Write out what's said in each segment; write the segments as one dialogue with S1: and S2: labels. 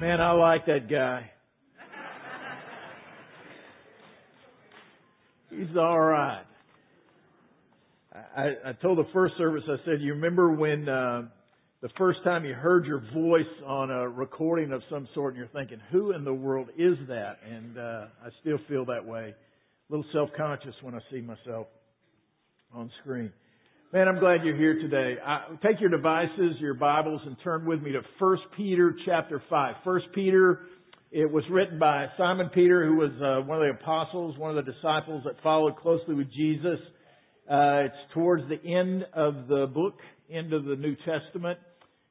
S1: Man, I like that guy. He's all right. I, I told the first service, I said, you remember when uh, the first time you heard your voice on a recording of some sort, and you're thinking, who in the world is that? And uh, I still feel that way. A little self-conscious when I see myself on screen. Man, I'm glad you're here today. I, take your devices, your Bibles, and turn with me to 1 Peter chapter 5. 1 Peter, it was written by Simon Peter, who was uh, one of the apostles, one of the disciples that followed closely with Jesus. Uh, it's towards the end of the book, end of the New Testament.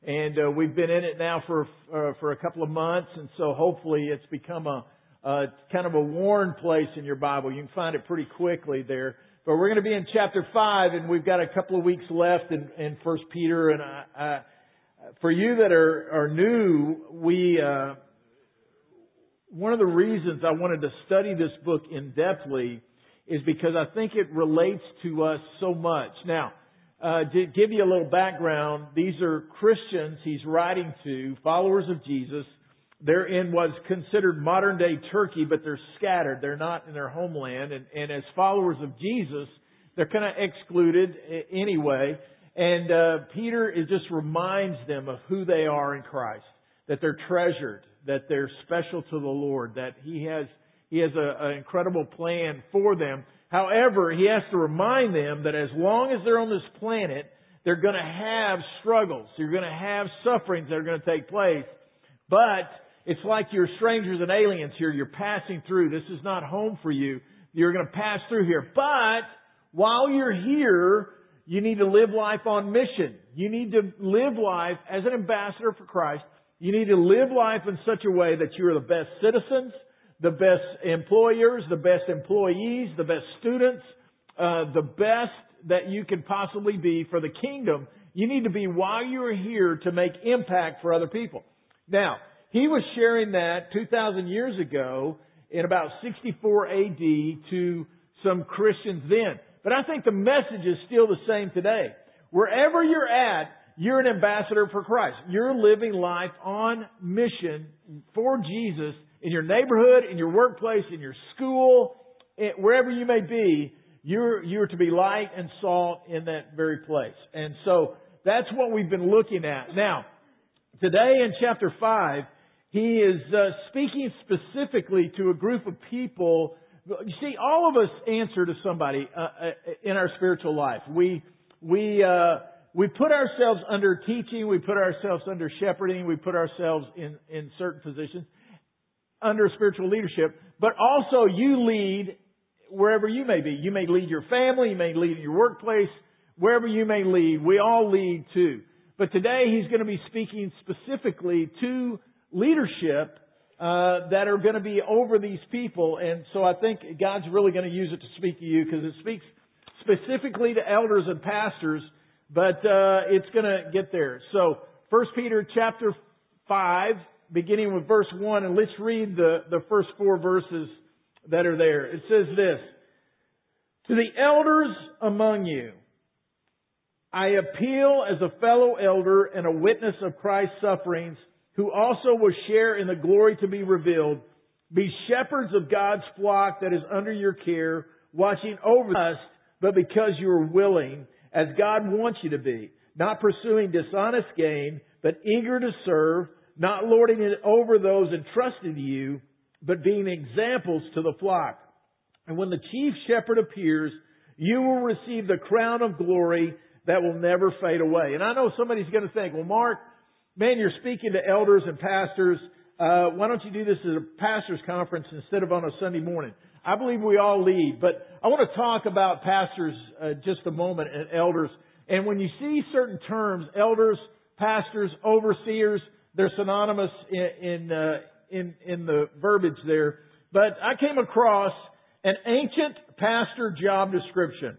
S1: And uh, we've been in it now for uh, for a couple of months, and so hopefully it's become a, a kind of a worn place in your Bible. You can find it pretty quickly there. But we're going to be in chapter 5 and we've got a couple of weeks left in, in 1 Peter and I, I, for you that are, are new, we, uh, one of the reasons I wanted to study this book in depthly is because I think it relates to us so much. Now, uh, to give you a little background, these are Christians he's writing to, followers of Jesus, they're in what's considered modern day Turkey, but they're scattered. They're not in their homeland. And, and as followers of Jesus, they're kind of excluded anyway. And uh, Peter just reminds them of who they are in Christ, that they're treasured, that they're special to the Lord, that He has He has an incredible plan for them. However, He has to remind them that as long as they're on this planet, they're going to have struggles. You're going to have sufferings that are going to take place. But it's like you're strangers and aliens here. You're passing through. This is not home for you. You're going to pass through here. But while you're here, you need to live life on mission. You need to live life as an ambassador for Christ. You need to live life in such a way that you are the best citizens, the best employers, the best employees, the best students, uh, the best that you can possibly be for the kingdom. You need to be while you're here to make impact for other people. Now, he was sharing that 2,000 years ago in about 64 AD to some Christians then. But I think the message is still the same today. Wherever you're at, you're an ambassador for Christ. You're living life on mission for Jesus in your neighborhood, in your workplace, in your school, eh, wherever you may be. You're, you're to be light and salt in that very place. And so that's what we've been looking at. Now, today in chapter 5, he is uh, speaking specifically to a group of people. You see, all of us answer to somebody uh, uh, in our spiritual life. We we uh, we put ourselves under teaching. We put ourselves under shepherding. We put ourselves in in certain positions under spiritual leadership. But also, you lead wherever you may be. You may lead your family. You may lead your workplace. Wherever you may lead, we all lead too. But today, he's going to be speaking specifically to leadership uh, that are going to be over these people. And so I think God's really going to use it to speak to you because it speaks specifically to elders and pastors, but uh, it's going to get there. So First Peter chapter five, beginning with verse one, and let's read the the first four verses that are there. It says this: To the elders among you. I appeal as a fellow elder and a witness of Christ's sufferings who also will share in the glory to be revealed. Be shepherds of God's flock that is under your care, watching over us, but because you are willing, as God wants you to be, not pursuing dishonest gain, but eager to serve, not lording it over those entrusted to you, but being examples to the flock. And when the chief shepherd appears, you will receive the crown of glory that will never fade away. And I know somebody's going to think, well, Mark, man, you're speaking to elders and pastors. Uh, why don't you do this at a pastor's conference instead of on a Sunday morning? I believe we all lead, but I want to talk about pastors uh, just a moment and elders. And when you see certain terms, elders, pastors, overseers, they're synonymous in in, uh, in in the verbiage there. But I came across an ancient pastor job description.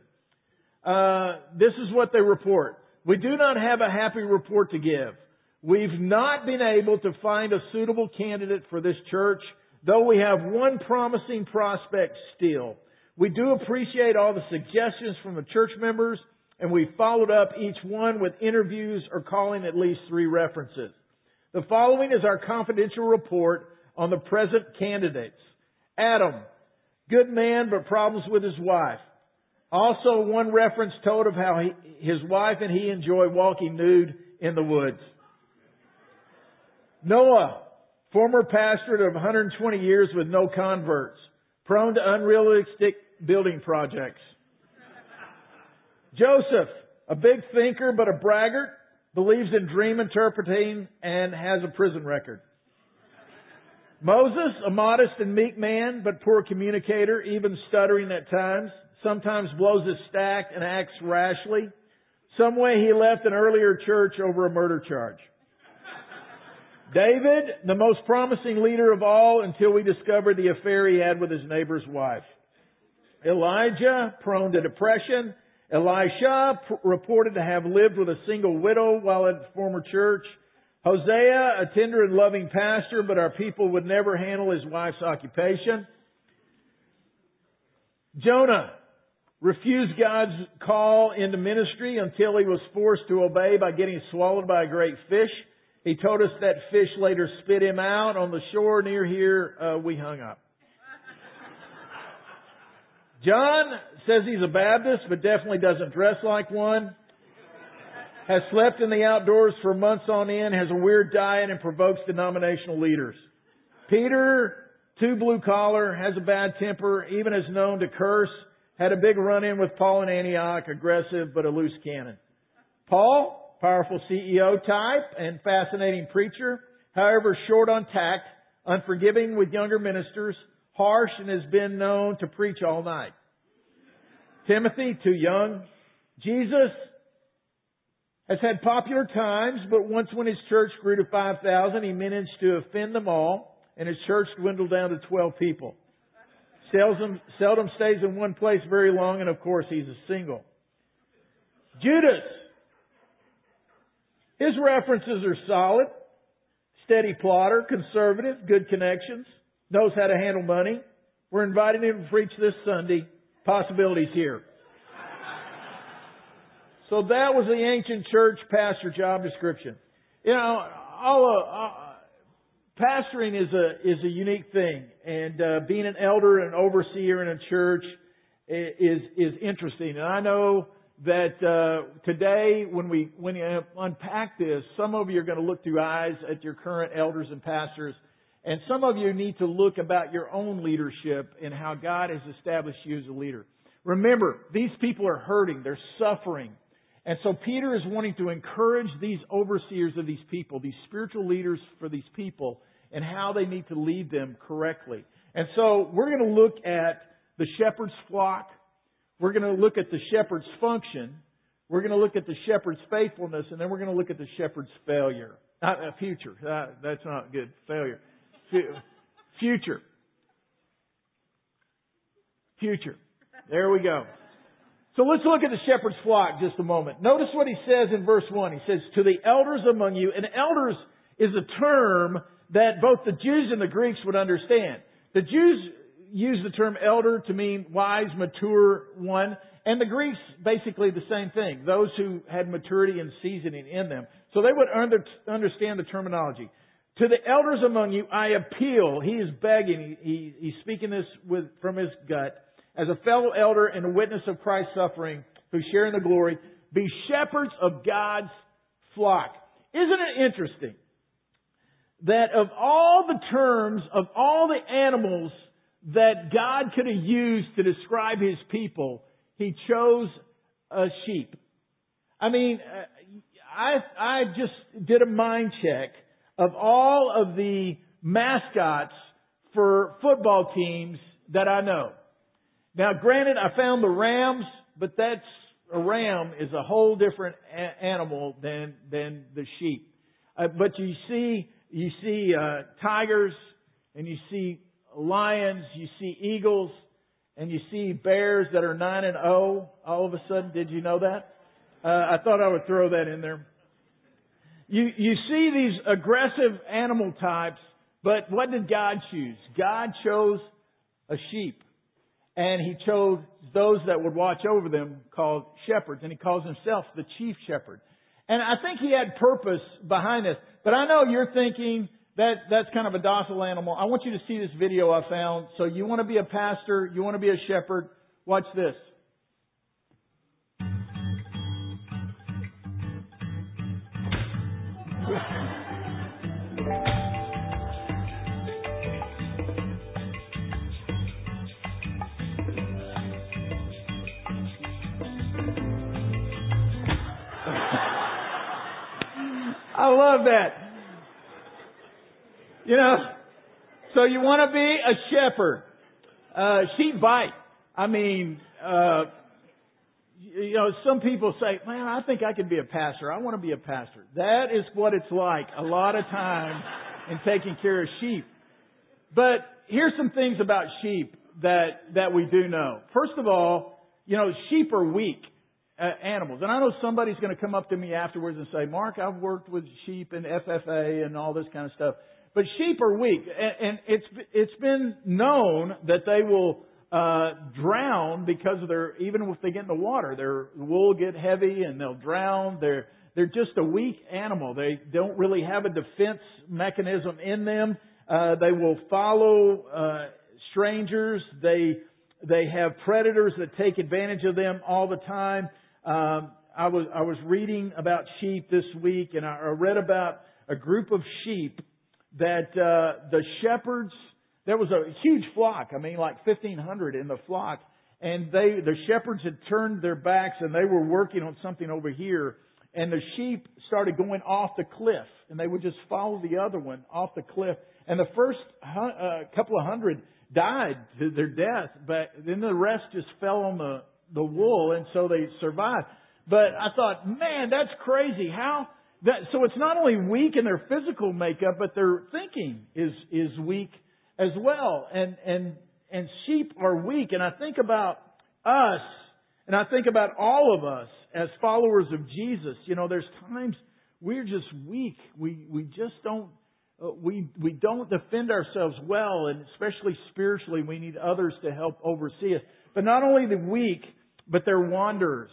S1: Uh, this is what they report. We do not have a happy report to give. We've not been able to find a suitable candidate for this church, though we have one promising prospect still. We do appreciate all the suggestions from the church members, and we followed up each one with interviews or calling at least three references. The following is our confidential report on the present candidates. Adam, good man, but problems with his wife. Also, one reference told of how he, his wife and he enjoy walking nude in the woods. Noah, former pastorate of 120 years with no converts, prone to unrealistic building projects. Joseph, a big thinker but a braggart, believes in dream interpreting and has a prison record. Moses, a modest and meek man, but poor communicator, even stuttering at times, sometimes blows his stack and acts rashly. Some way he left an earlier church over a murder charge. David, the most promising leader of all until we discovered the affair he had with his neighbor's wife. Elijah, prone to depression. Elisha, reported to have lived with a single widow while at the former church. Hosea, a tender and loving pastor, but our people would never handle his wife's occupation. Jonah refused God's call into ministry until he was forced to obey by getting swallowed by a great fish. He told us that fish later spit him out on the shore near here. Uh, we hung up. John says he's a Baptist, but definitely doesn't dress like one. Has slept in the outdoors for months on end, has a weird diet, and provokes denominational leaders. Peter, too blue collar, has a bad temper, even is known to curse, had a big run in with Paul in Antioch, aggressive but a loose cannon. Paul, powerful CEO type and fascinating preacher. However, short on tact, unforgiving with younger ministers, harsh and has been known to preach all night. Timothy, too young. Jesus has had popular times, but once when his church grew to 5,000, he managed to offend them all, and his church dwindled down to 12 people. Seldom, seldom stays in one place very long, and of course he's a single. Judas, his references are solid. Steady plotter, conservative, good connections, knows how to handle money. We're inviting him to preach this Sunday. Possibilities here. So that was the ancient church pastor job description. You know, all, uh, pastoring is a is a unique thing, and uh, being an elder and an overseer in a church is is interesting. And I know that uh, today, when we when you unpack this, some of you are going to look through eyes at your current elders and pastors, and some of you need to look about your own leadership and how God has established you as a leader. Remember, these people are hurting; they're suffering, and so Peter is wanting to encourage these overseers of these people, these spiritual leaders for these people, and how they need to lead them correctly. And so we're going to look at the shepherd's flock we're going to look at the shepherd's function. We're going to look at the shepherd's faithfulness, and then we're going to look at the shepherd's failure. Not uh, future. That's not good. Failure. Future. Future. There we go. So let's look at the shepherd's flock just a moment. Notice what he says in verse 1. He says, To the elders among you, and elders is a term that both the Jews and the Greeks would understand. The Jews use the term elder to mean wise, mature one. And the Greeks, basically the same thing. Those who had maturity and seasoning in them. So they would under, understand the terminology. To the elders among you, I appeal. He is begging. He, he's speaking this with, from his gut. As a fellow elder and a witness of Christ's suffering, who share in the glory, be shepherds of God's flock. Isn't it interesting that of all the terms, of all the animals that God could have used to describe his people, he chose a sheep. I mean, uh, I, I just did a mind check of all of the mascots for football teams that I know. Now, granted, I found the Rams, but that's a ram is a whole different a- animal than than the sheep. Uh, but you see, you see uh, tigers, and you see lions, you see eagles, and you see bears that are 9 and 0 all of a sudden. Did you know that? Uh, I thought I would throw that in there. You, you see these aggressive animal types, but what did God choose? God chose a sheep. And he chose those that would watch over them called shepherds. And he calls himself the chief shepherd. And I think he had purpose behind this. But I know you're thinking that that's kind of a docile animal. I want you to see this video I found. So you want to be a pastor, you want to be a shepherd, watch this. I love that. You know, so you want to be a shepherd. Uh, sheep bite. I mean, uh, you know, some people say, man, I think I could be a pastor. I want to be a pastor. That is what it's like a lot of times in taking care of sheep. But here's some things about sheep that, that we do know. First of all, you know, sheep are weak uh, animals. And I know somebody's going to come up to me afterwards and say, Mark, I've worked with sheep and FFA and all this kind of stuff. But sheep are weak, and, and it's it's been known that they will uh, drown because of their even if they get in the water, their wool get heavy and they'll drown. They're they're just a weak animal. They don't really have a defense mechanism in them. Uh, they will follow uh, strangers. They they have predators that take advantage of them all the time. Um, I was I was reading about sheep this week, and I read about a group of sheep that uh, the shepherds. There was a huge flock. I mean, like fifteen hundred in the flock, and they the shepherds had turned their backs and they were working on something over here, and the sheep started going off the cliff, and they would just follow the other one off the cliff, and the first uh, couple of hundred died to their death, but then the rest just fell on the the wool, and so they survived. But I thought, man, that's crazy. How that? So it's not only weak in their physical makeup, but their thinking is is weak as well. And and and sheep are weak. And I think about us, and I think about all of us as followers of Jesus. You know, there's times we're just weak. We we just don't uh, we we don't defend ourselves well, and especially spiritually, we need others to help oversee us. But not only the weak, but they're wanderers.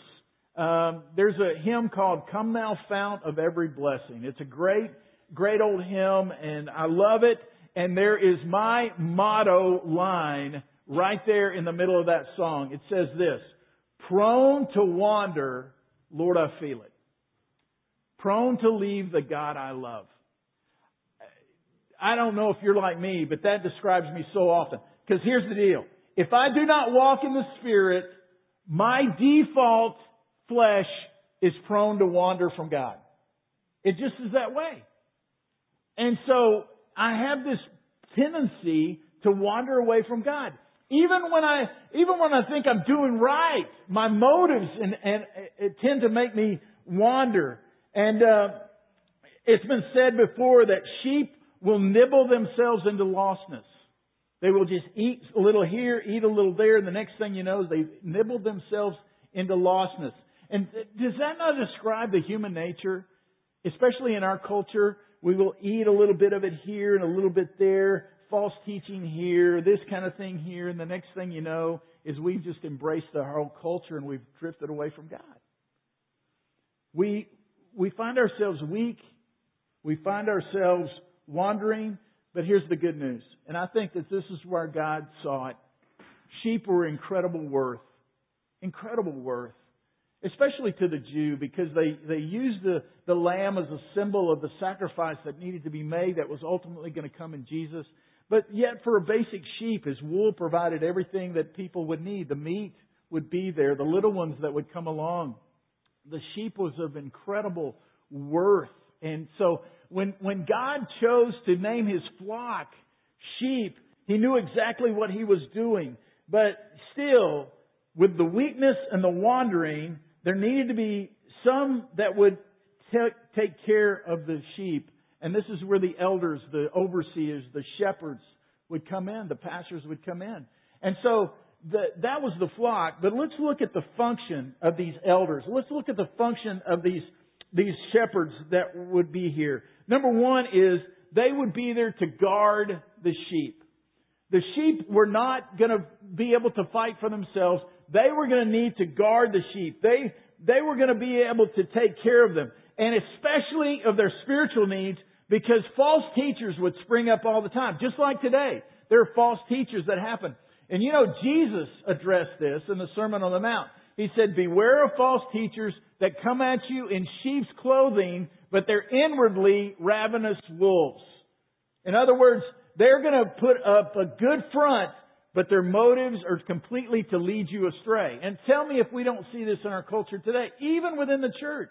S1: Um, there's a hymn called "Come Thou Fount of Every Blessing." It's a great, great old hymn, and I love it. And there is my motto line right there in the middle of that song. It says this: "Prone to wander, Lord, I feel it. Prone to leave the God I love." I don't know if you're like me, but that describes me so often. Because here's the deal. If I do not walk in the Spirit, my default flesh is prone to wander from God. It just is that way. And so I have this tendency to wander away from God. Even when I, even when I think I'm doing right, my motives and, and it tend to make me wander. And uh, it's been said before that sheep will nibble themselves into lostness. They will just eat a little here, eat a little there, and the next thing you know, they've nibbled themselves into lostness. And does that not describe the human nature? Especially in our culture, we will eat a little bit of it here and a little bit there, false teaching here, this kind of thing here, and the next thing you know is we've just embraced the whole culture and we've drifted away from God. We, we find ourselves weak. We find ourselves wandering. But here's the good news. And I think that this is where God saw it. Sheep were incredible worth. Incredible worth. Especially to the Jew because they, they used the, the lamb as a symbol of the sacrifice that needed to be made that was ultimately going to come in Jesus. But yet for a basic sheep, his wool provided everything that people would need. The meat would be there, the little ones that would come along. The sheep was of incredible worth. And so when, when God chose to name his flock sheep, he knew exactly what he was doing. But still, with the weakness and the wandering, there needed to be some that would take care of the sheep. And this is where the elders, the overseers, the shepherds would come in, the pastors would come in. And so the, that was the flock. But let's look at the function of these elders. Let's look at the function of these, these shepherds that would be here. Number one is they would be there to guard the sheep. The sheep were not going to be able to fight for themselves. They were going to need to guard the sheep. They, they were going to be able to take care of them. and especially of their spiritual needs because false teachers would spring up all the time. Just like today, there are false teachers that happen. And you know, Jesus addressed this in the Sermon on the Mount. He said, beware of false teachers that come at you in sheep's clothing, but they're inwardly ravenous wolves. In other words, they're going to put up a good front, but their motives are completely to lead you astray. And tell me if we don't see this in our culture today, even within the church.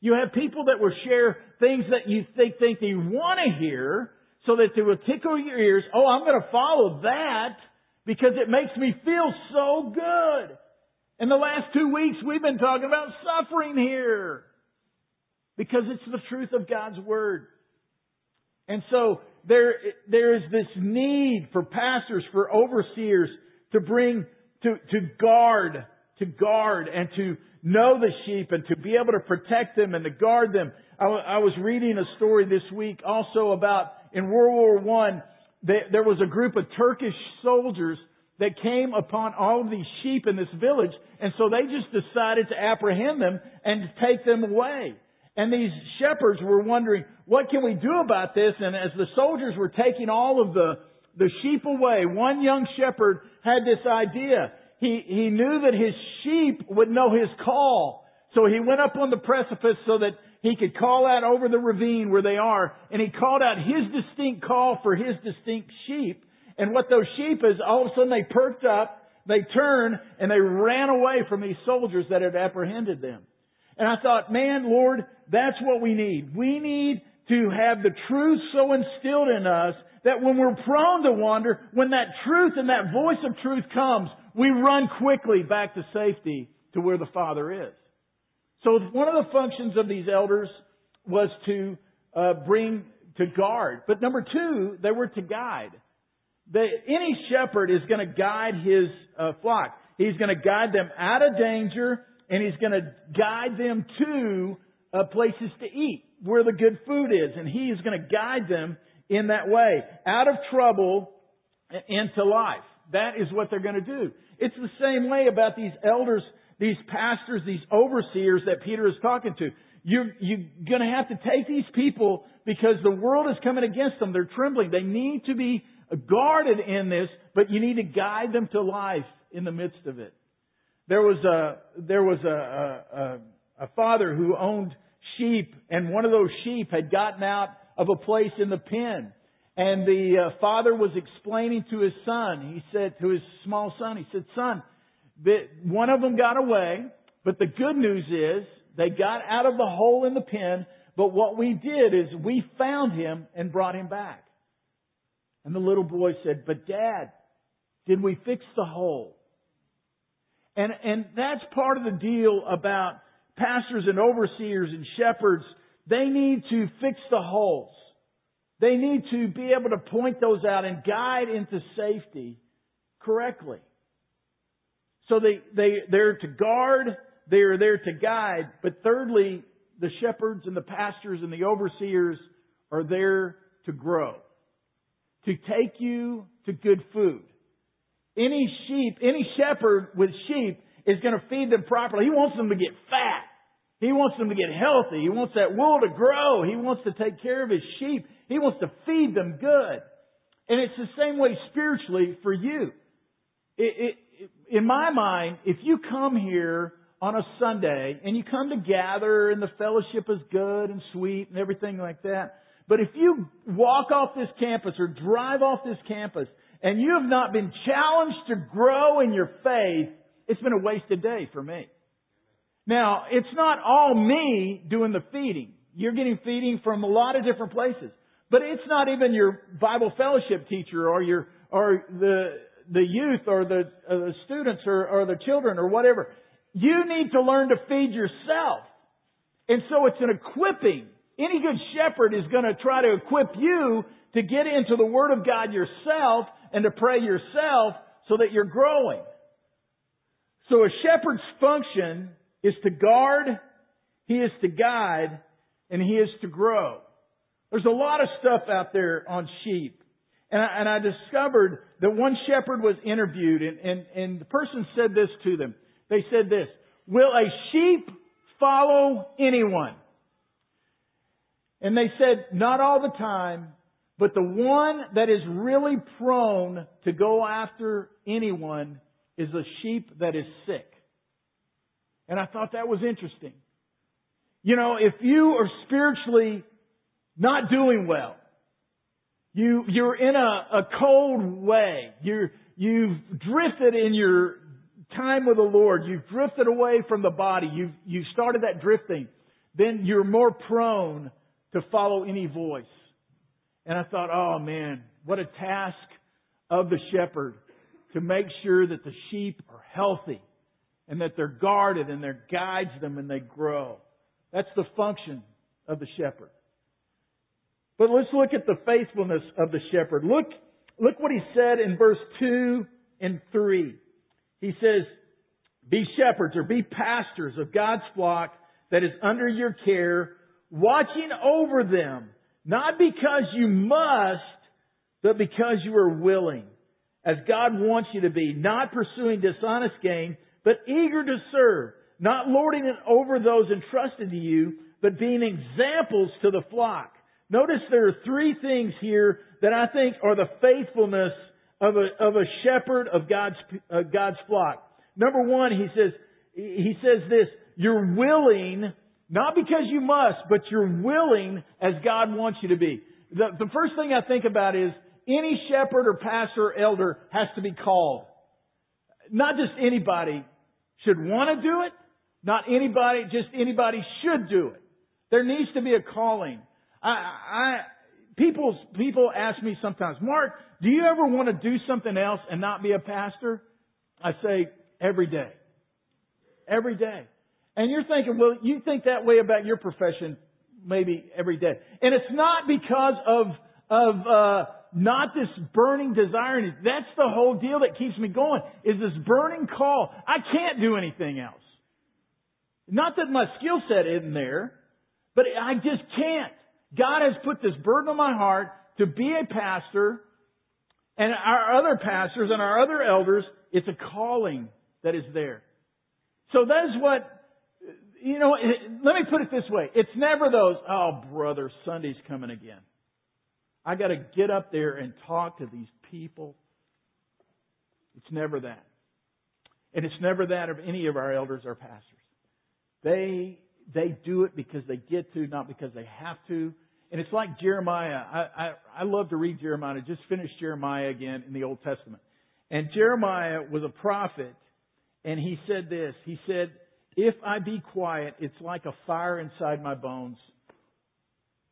S1: You have people that will share things that you think, think they want to hear so that they will tickle your ears. Oh, I'm going to follow that because it makes me feel so good. In the last two weeks, we've been talking about suffering here because it's the truth of God's Word. And so there, there is this need for pastors, for overseers to bring, to, to guard, to guard and to know the sheep and to be able to protect them and to guard them. I, I was reading a story this week also about in World War One, there was a group of Turkish soldiers that came upon all of these sheep in this village, and so they just decided to apprehend them and to take them away. And these shepherds were wondering, what can we do about this? And as the soldiers were taking all of the, the sheep away, one young shepherd had this idea. He, he knew that his sheep would know his call. So he went up on the precipice so that he could call out over the ravine where they are, and he called out his distinct call for his distinct sheep. And what those sheep is, all of a sudden they perked up, they turned, and they ran away from these soldiers that had apprehended them. And I thought, man, Lord, that's what we need. We need to have the truth so instilled in us that when we're prone to wander, when that truth and that voice of truth comes, we run quickly back to safety to where the Father is. So one of the functions of these elders was to uh, bring to guard. But number two, they were to guide. The, any shepherd is going to guide his uh, flock. He's going to guide them out of danger, and he's going to guide them to uh, places to eat, where the good food is, and he is going to guide them in that way, out of trouble into life. That is what they're going to do. It's the same way about these elders these pastors, these overseers that Peter is talking to. You're, you're going to have to take these people because the world is coming against them. They're trembling. They need to be guarded in this, but you need to guide them to life in the midst of it. There was a, there was a, a, a father who owned sheep and one of those sheep had gotten out of a place in the pen. And the uh, father was explaining to his son, he said to his small son, he said, son, that one of them got away, but the good news is they got out of the hole in the pen, but what we did is we found him and brought him back. And the little boy said, but dad, did we fix the hole? And, and that's part of the deal about pastors and overseers and shepherds. They need to fix the holes. They need to be able to point those out and guide into safety correctly. So they, they, they're to guard, they are there to guide, but thirdly, the shepherds and the pastors and the overseers are there to grow. To take you to good food. Any sheep, any shepherd with sheep is going to feed them properly. He wants them to get fat. He wants them to get healthy. He wants that wool to grow. He wants to take care of his sheep. He wants to feed them good. And it's the same way spiritually for you. It, it, in my mind, if you come here on a Sunday and you come to gather and the fellowship is good and sweet and everything like that, but if you walk off this campus or drive off this campus and you have not been challenged to grow in your faith, it's been a wasted day for me. Now, it's not all me doing the feeding. You're getting feeding from a lot of different places. But it's not even your Bible fellowship teacher or your, or the, the youth or the, uh, the students or, or the children or whatever. You need to learn to feed yourself. And so it's an equipping. Any good shepherd is going to try to equip you to get into the Word of God yourself and to pray yourself so that you're growing. So a shepherd's function is to guard, he is to guide, and he is to grow. There's a lot of stuff out there on sheep. And I, and I discovered that one shepherd was interviewed and, and, and the person said this to them. They said this, will a sheep follow anyone? And they said, not all the time, but the one that is really prone to go after anyone is a sheep that is sick. And I thought that was interesting. You know, if you are spiritually not doing well, you, you're in a, a cold way, you're, you've drifted in your time with the Lord, you've drifted away from the body, you've, you've started that drifting, then you're more prone to follow any voice. And I thought, oh man, what a task of the shepherd to make sure that the sheep are healthy and that they're guarded and there guides them and they grow. That's the function of the shepherd. But let's look at the faithfulness of the shepherd. Look, look what he said in verse 2 and 3. He says, be shepherds or be pastors of God's flock that is under your care, watching over them, not because you must, but because you are willing, as God wants you to be, not pursuing dishonest gain, but eager to serve, not lording it over those entrusted to you, but being examples to the flock. Notice there are three things here that I think are the faithfulness of a, of a shepherd of God's, uh, God's flock. Number one, he says, he says this, you're willing, not because you must, but you're willing as God wants you to be. The, the first thing I think about is any shepherd or pastor or elder has to be called. Not just anybody should want to do it. Not anybody, just anybody should do it. There needs to be a calling. I, I, people, people ask me sometimes, Mark, do you ever want to do something else and not be a pastor? I say, every day. Every day. And you're thinking, well, you think that way about your profession maybe every day. And it's not because of, of, uh, not this burning desire. That's the whole deal that keeps me going, is this burning call. I can't do anything else. Not that my skill set isn't there, but I just can't. God has put this burden on my heart to be a pastor, and our other pastors and our other elders, it's a calling that is there. So that is what, you know, eh, let me put it this way. It's never those, oh brother, Sunday's coming again. I got to get up there and talk to these people. It's never that. And it's never that of any of our elders or pastors. They, they do it because they get to, not because they have to. And it's like Jeremiah. I, I, I love to read Jeremiah. I just finished Jeremiah again in the Old Testament. And Jeremiah was a prophet, and he said this. He said, If I be quiet, it's like a fire inside my bones.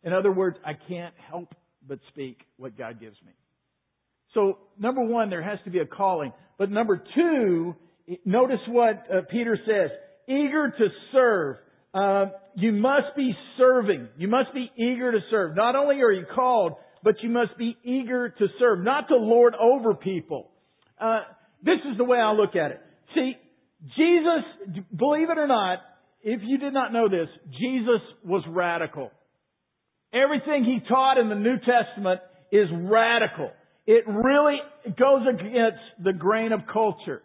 S1: In other words, I can't help but speak what God gives me. So, number one, there has to be a calling. But number two, notice what uh, Peter says. Eager to serve. Uh, you must be serving. You must be eager to serve. Not only are you called, but you must be eager to serve, not to lord over people. Uh, this is the way I look at it. See, Jesus, believe it or not, if you did not know this, Jesus was radical. Everything he taught in the New Testament is radical. It really goes against the grain of culture.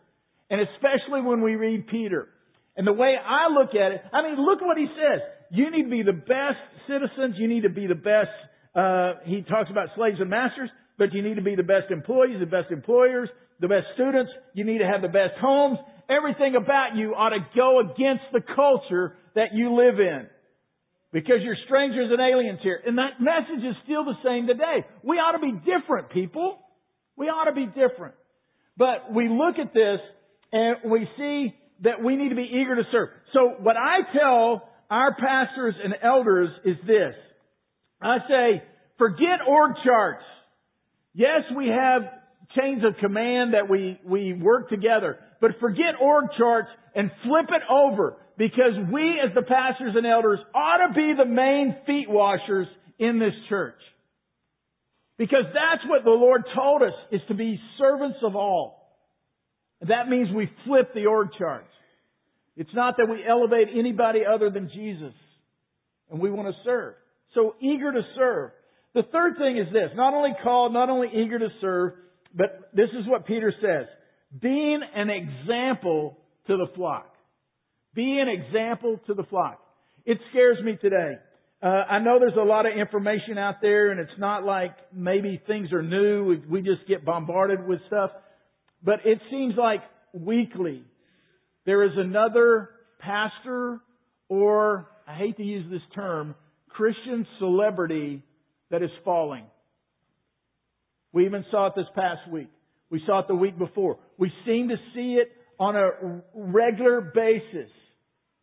S1: And especially when we read Peter. And the way I look at it, I mean, look what he says. You need to be the best citizens. You need to be the best, uh, he talks about slaves and masters, but you need to be the best employees, the best employers, the best students. You need to have the best homes. Everything about you ought to go against the culture that you live in. Because you're strangers and aliens here. And that message is still the same today. We ought to be different, people. We ought to be different. But we look at this and we see that we need to be eager to serve. So what I tell our pastors and elders is this. I say, forget org charts. Yes, we have chains of command that we, we work together, but forget org charts and flip it over because we as the pastors and elders ought to be the main feet washers in this church. Because that's what the Lord told us is to be servants of all. That means we flip the org charts. It's not that we elevate anybody other than Jesus. And we want to serve. So eager to serve. The third thing is this. Not only called, not only eager to serve, but this is what Peter says. Being an example to the flock. Be an example to the flock. It scares me today. Uh, I know there's a lot of information out there and it's not like maybe things are new. We, we just get bombarded with stuff. But it seems like weekly there is another pastor or, I hate to use this term, Christian celebrity that is falling. We even saw it this past week. We saw it the week before. We seem to see it on a regular basis.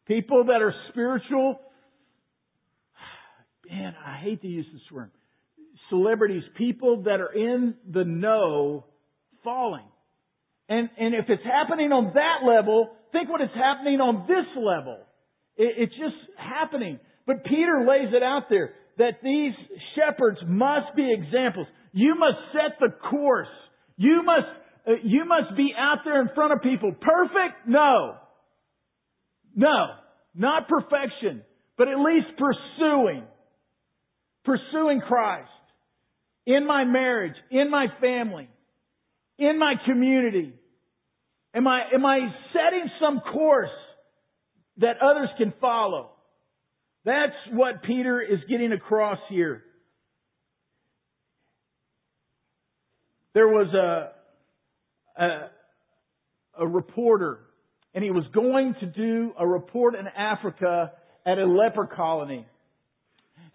S1: People that are spiritual man, I hate to use this word. Celebrities, people that are in the know, falling. And, and if it's happening on that level, think what is happening on this level. It, it's just happening. But Peter lays it out there that these shepherds must be examples. You must set the course. You must, Uh, you must be out there in front of people. Perfect? No. No. Not perfection, but at least pursuing pursuing Christ in my marriage, in my family, in my community? Am I, am I setting some course that others can follow? That's what Peter is getting across here. There was a, a, a reporter, and he was going to do a report in Africa at a leper colony.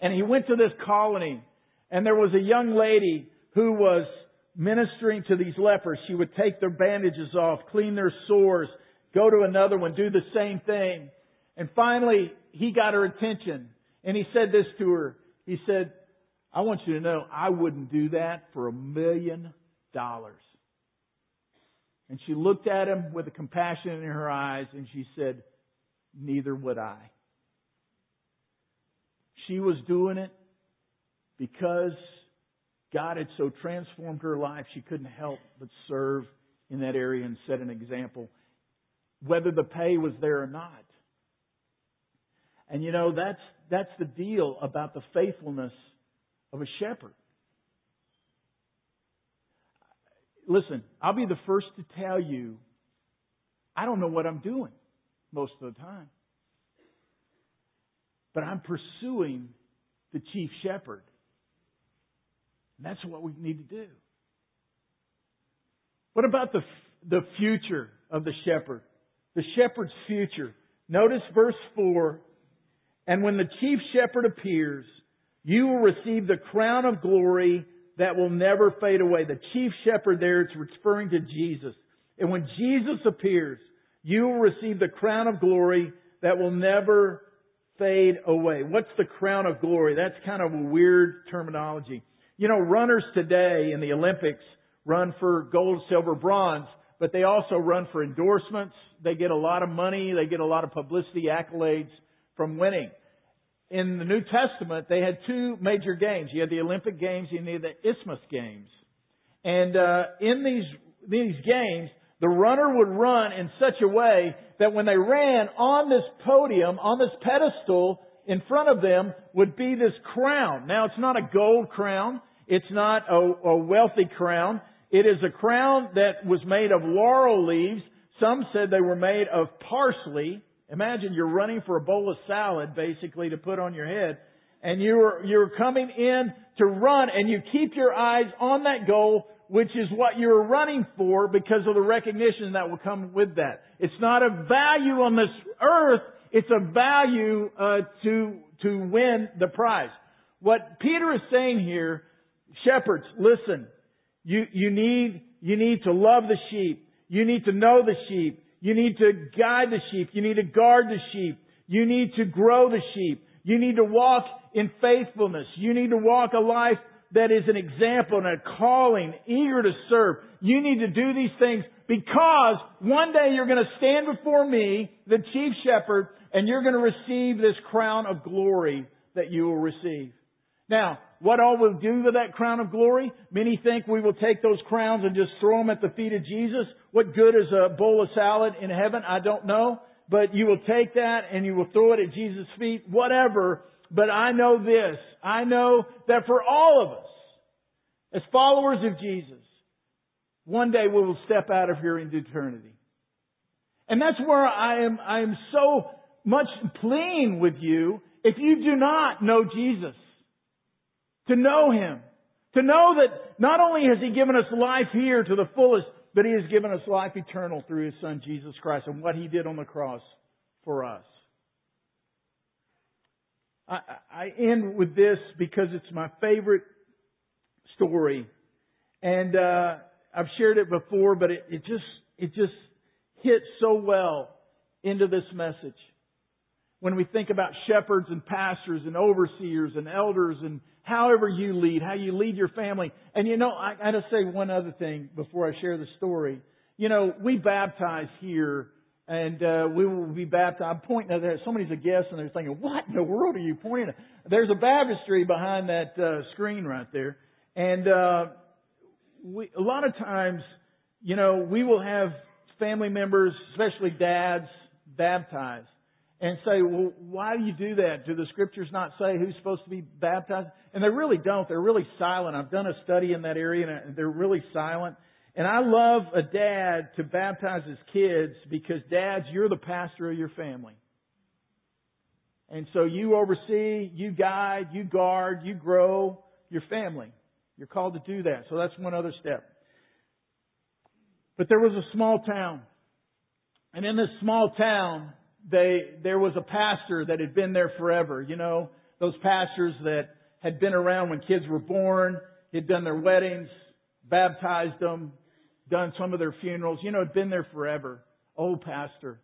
S1: And he went to this colony and there was a young lady who was ministering to these lepers. She would take their bandages off, clean their sores, go to another one, do the same thing. And finally, he got her attention and he said this to her. He said, I want you to know I wouldn't do that for a million dollars. And she looked at him with a compassion in her eyes and she said, neither would I. She was doing it because God had so transformed her life, she couldn't help but serve in that area and set an example, whether the pay was there or not. And you know, that's, that's the deal about the faithfulness of a shepherd. Listen, I'll be the first to tell you, I don't know what I'm doing most of the time but I'm pursuing the chief shepherd. And that's what we need to do. What about the, the future of the shepherd? The shepherd's future. Notice verse 4. And when the chief shepherd appears, you will receive the crown of glory that will never fade away. The chief shepherd there, it's referring to Jesus. And when Jesus appears, you will receive the crown of glory that will never fade away. What's the crown of glory? That's kind of a weird terminology. You know, runners today in the Olympics run for gold, silver, bronze, but they also run for endorsements. They get a lot of money. They get a lot of publicity accolades from winning. In the New Testament, they had two major games. You had the Olympic Games and you had the Isthmus Games. And uh, in these these games, the runner would run in such a way that when they ran on this podium, on this pedestal, in front of them would be this crown. Now it's not a gold crown. It's not a, a wealthy crown. It is a crown that was made of laurel leaves. Some said they were made of parsley. Imagine you're running for a bowl of salad basically to put on your head and you're, you're coming in to run and you keep your eyes on that goal which is what you're running for because of the recognition that will come with that. It's not a value on this earth, it's a value uh, to to win the prize. What Peter is saying here, shepherds, listen, you you need you need to love the sheep. You need to know the sheep. You need to guide the sheep. You need to guard the sheep. You need to grow the sheep. You need to walk in faithfulness. You need to walk a life that is an example and a calling, eager to serve. You need to do these things because one day you're going to stand before me, the chief shepherd, and you're going to receive this crown of glory that you will receive. Now, what all we'll do with that crown of glory? Many think we will take those crowns and just throw them at the feet of Jesus. What good is a bowl of salad in heaven? I don't know. But you will take that and you will throw it at Jesus' feet. Whatever. But I know this. I know that for all of us, as followers of Jesus, one day we will step out of here into eternity. And that's where I am, I am so much pleading with you if you do not know Jesus, to know Him, to know that not only has He given us life here to the fullest, but He has given us life eternal through His Son Jesus Christ and what He did on the cross for us. I, end with this because it's my favorite story. And, uh, I've shared it before, but it, it just, it just hits so well into this message. When we think about shepherds and pastors and overseers and elders and however you lead, how you lead your family. And you know, I gotta say one other thing before I share the story. You know, we baptize here and uh, we will be baptized. I'm pointing at that. Somebody's a guest and they're thinking, what in the world are you pointing at? There's a baptistry behind that uh, screen right there. And uh, we, a lot of times, you know, we will have family members, especially dads, baptized and say, well, why do you do that? Do the scriptures not say who's supposed to be baptized? And they really don't. They're really silent. I've done a study in that area and they're really silent. And I love a dad to baptize his kids because dads, you're the pastor of your family. And so you oversee, you guide, you guard, you grow your family. You're called to do that. So that's one other step. But there was a small town. And in this small town, they, there was a pastor that had been there forever. You know, those pastors that had been around when kids were born, had done their weddings, baptized them, done some of their funerals, you know, had been there forever. Old pastor.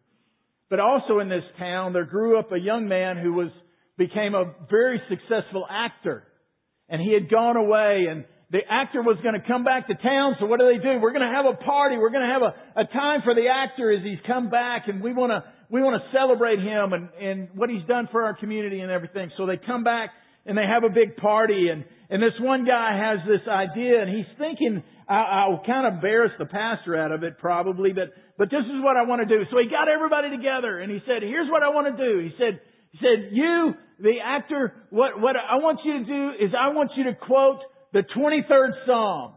S1: But also in this town, there grew up a young man who was, became a very successful actor. And he had gone away and the actor was going to come back to town, so what do they do? We're going to have a party. We're going to have a, a time for the actor as he's come back and we want to, we want to celebrate him and, and what he's done for our community and everything. So they come back and they have a big party and, and this one guy has this idea and he's thinking, I, I'll kind of embarrass the pastor out of it probably, but, but this is what I want to do. So he got everybody together and he said, here's what I want to do. He said, he said, you, the actor, what, what I want you to do is I want you to quote the 23rd Psalm.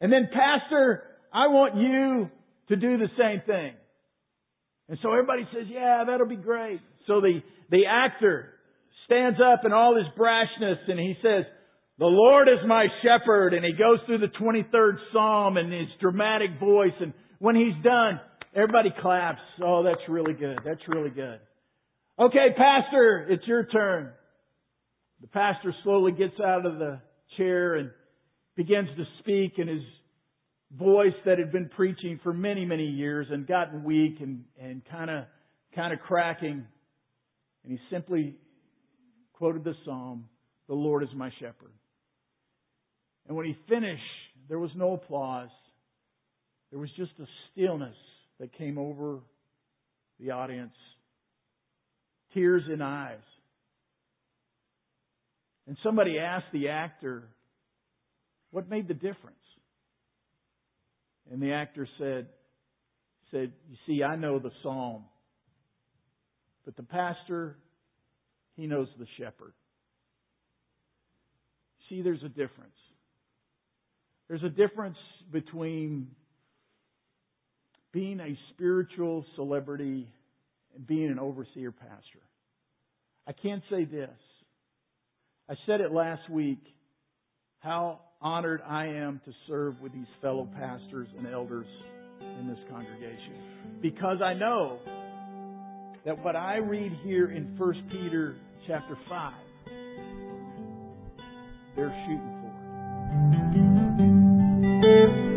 S1: And then Pastor, I want you to do the same thing. And so everybody says, yeah, that'll be great. So the, the actor stands up in all his brashness and he says, the Lord is my shepherd. And he goes through the 23rd Psalm in his dramatic voice. And when he's done, everybody claps. Oh, that's really good. That's really good. Okay, pastor, it's your turn. The pastor slowly gets out of the chair and begins to speak in his voice that had been preaching for many, many years and gotten weak and, and kind of, kind of cracking. And he simply quoted the Psalm, The Lord is my shepherd. And when he finished, there was no applause. There was just a stillness that came over the audience. Tears in eyes. And somebody asked the actor, what made the difference? And the actor said, said, you see, I know the psalm, but the pastor, he knows the shepherd. See, there's a difference. There's a difference between being a spiritual celebrity and being an overseer pastor. I can't say this. I said it last week how honored I am to serve with these fellow pastors and elders in this congregation. Because I know that what I read here in 1 Peter chapter 5, they're shooting for.